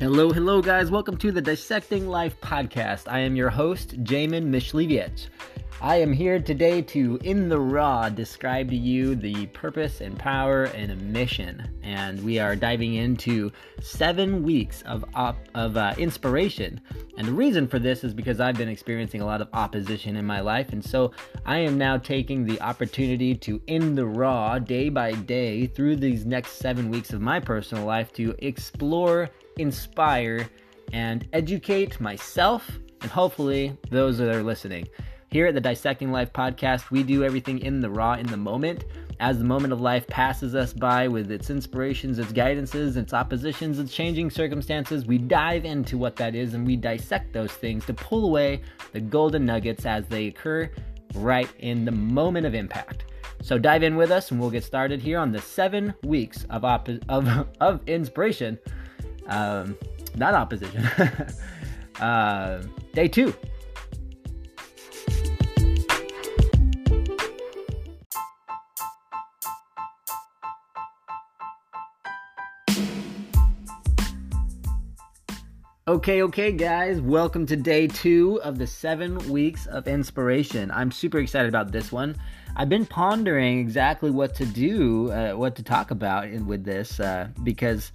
Hello, hello, guys. Welcome to the Dissecting Life podcast. I am your host, Jamin Mishlevietz. I am here today to, in the raw, describe to you the purpose and power and mission. And we are diving into seven weeks of op- of uh, inspiration. And the reason for this is because I've been experiencing a lot of opposition in my life, and so I am now taking the opportunity to, in the raw, day by day, through these next seven weeks of my personal life, to explore inspire, and educate myself and hopefully those that are listening. Here at the Dissecting Life podcast, we do everything in the raw, in the moment. As the moment of life passes us by with its inspirations, its guidances, its oppositions, its changing circumstances, we dive into what that is and we dissect those things to pull away the golden nuggets as they occur right in the moment of impact. So dive in with us and we'll get started here on the seven weeks of, op- of, of inspiration um, not opposition. uh, day two. Okay, okay, guys, welcome to day two of the seven weeks of inspiration. I'm super excited about this one. I've been pondering exactly what to do, uh, what to talk about with this, uh, because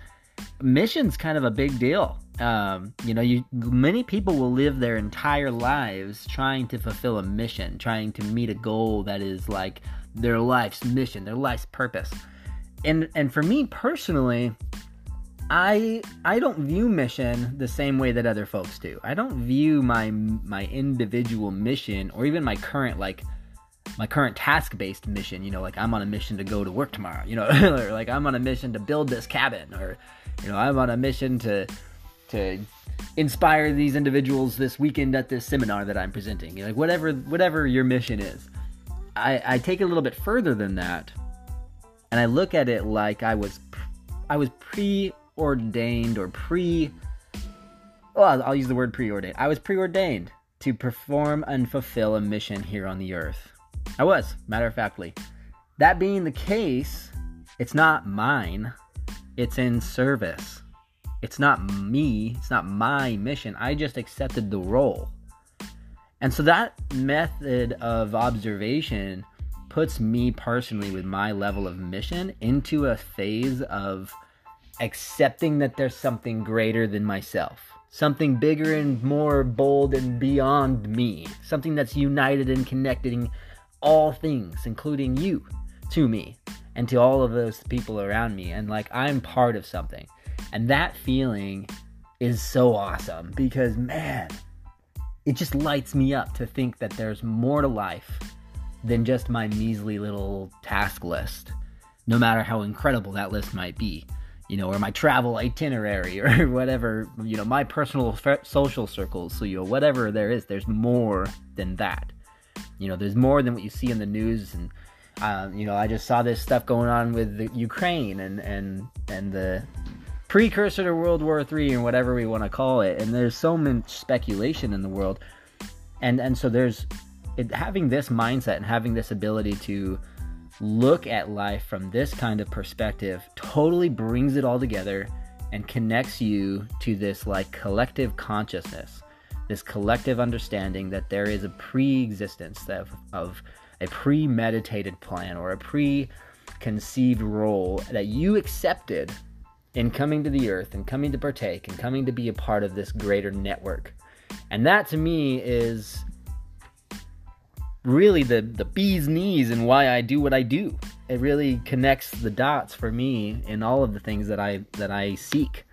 mission's kind of a big deal. Um, you know, you many people will live their entire lives trying to fulfill a mission, trying to meet a goal that is like their life's mission, their life's purpose. And and for me personally, I I don't view mission the same way that other folks do. I don't view my my individual mission or even my current like my current task based mission, you know, like I'm on a mission to go to work tomorrow, you know, or like I'm on a mission to build this cabin or you know, I'm on a mission to to inspire these individuals this weekend at this seminar that I'm presenting. Like whatever whatever your mission is. I, I take it a little bit further than that, and I look at it like I was I was preordained or pre. Well, I'll use the word preordained. I was preordained to perform and fulfill a mission here on the earth. I was, matter of factly. That being the case, it's not mine. It's in service. It's not me, it's not my mission. I just accepted the role. And so that method of observation puts me personally with my level of mission into a phase of accepting that there's something greater than myself. Something bigger and more bold and beyond me. Something that's united and connecting all things, including you, to me and to all of those people around me and like I'm part of something. And that feeling is so awesome because man, it just lights me up to think that there's more to life than just my measly little task list. No matter how incredible that list might be, you know, or my travel itinerary or whatever, you know, my personal social circles, so you know, whatever there is, there's more than that. You know, there's more than what you see in the news and um, you know, I just saw this stuff going on with the Ukraine and and and the precursor to World War III and whatever we want to call it. And there's so much speculation in the world, and and so there's it, having this mindset and having this ability to look at life from this kind of perspective totally brings it all together and connects you to this like collective consciousness this collective understanding that there is a pre-existence of, of a premeditated plan or a preconceived role that you accepted in coming to the earth and coming to partake and coming to be a part of this greater network. And that to me is really the, the bee's knees and why I do what I do. It really connects the dots for me in all of the things that I that I seek.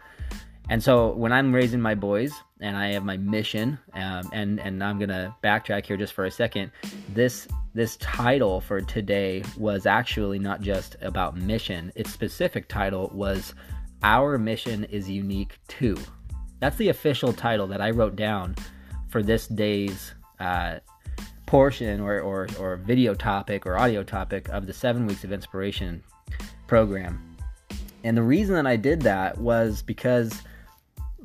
And so when I'm raising my boys and I have my mission, um, and and I'm gonna backtrack here just for a second. This this title for today was actually not just about mission. Its specific title was Our Mission is Unique Too. That's the official title that I wrote down for this day's uh, portion or, or, or video topic or audio topic of the seven weeks of inspiration program. And the reason that I did that was because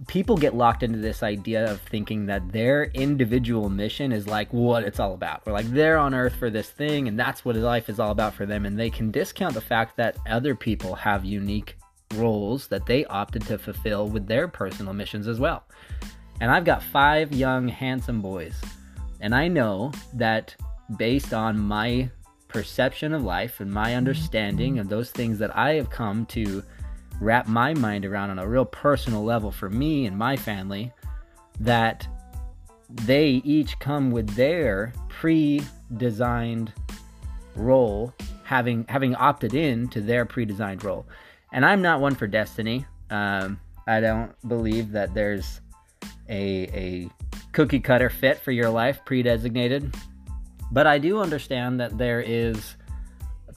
people get locked into this idea of thinking that their individual mission is like what it's all about. Or like they're on earth for this thing and that's what life is all about for them. And they can discount the fact that other people have unique roles that they opted to fulfill with their personal missions as well. And I've got five young, handsome boys. And I know that based on my perception of life and my understanding of those things that I have come to wrap my mind around on a real personal level for me and my family, that they each come with their pre-designed role having having opted in to their pre-designed role. And i'm not one for destiny. Um, i don't believe that there's a, a cookie cutter fit for your life pre-designated but i do understand that there is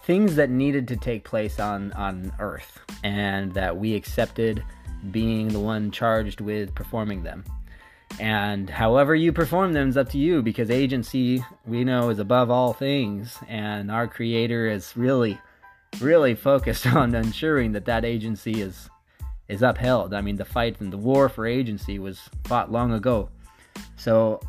things that needed to take place on on earth and that we accepted being the one charged with performing them and however you perform them is up to you because agency, we know, is above all things. And our creator is really, really focused on ensuring that that agency is is upheld. I mean, the fight and the war for agency was fought long ago. So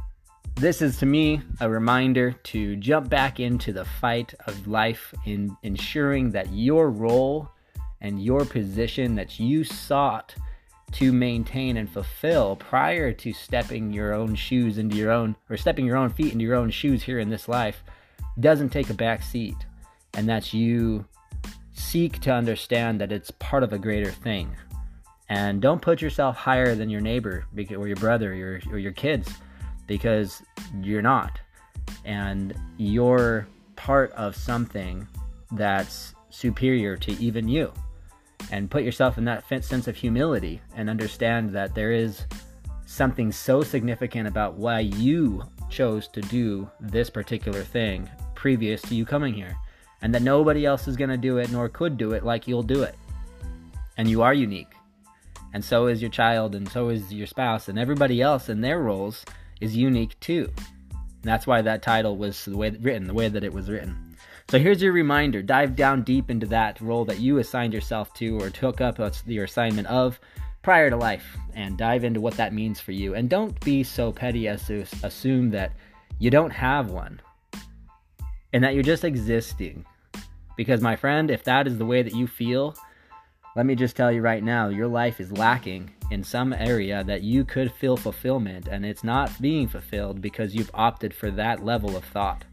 this is to me a reminder to jump back into the fight of life in ensuring that your role and your position that you sought to maintain and fulfill prior to stepping your own shoes into your own or stepping your own feet into your own shoes here in this life doesn't take a back seat. And that's you seek to understand that it's part of a greater thing and don't put yourself higher than your neighbor or your brother or your, or your kids because you're not. And you're part of something that's superior to even you. And put yourself in that sense of humility and understand that there is something so significant about why you chose to do this particular thing previous to you coming here. And that nobody else is going to do it nor could do it like you'll do it. And you are unique and so is your child and so is your spouse and everybody else in their roles is unique too and that's why that title was the way written the way that it was written so here's your reminder dive down deep into that role that you assigned yourself to or took up your assignment of prior to life and dive into what that means for you. And don't be so petty as to assume that you don't have one and that you're just existing. Because, my friend, if that is the way that you feel, let me just tell you right now, your life is lacking in some area that you could feel fulfillment, and it's not being fulfilled because you've opted for that level of thought.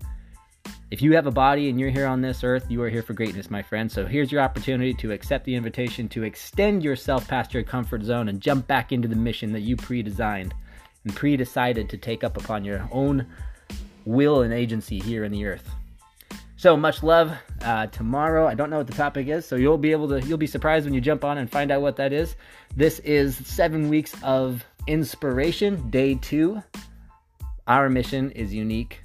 If you have a body and you're here on this earth, you are here for greatness, my friend. So here's your opportunity to accept the invitation to extend yourself past your comfort zone and jump back into the mission that you pre designed and pre decided to take up upon your own will and agency here in the earth. So much love. Uh, tomorrow, I don't know what the topic is, so you'll be able to, you'll be surprised when you jump on and find out what that is. This is seven weeks of inspiration, day two. Our mission is unique.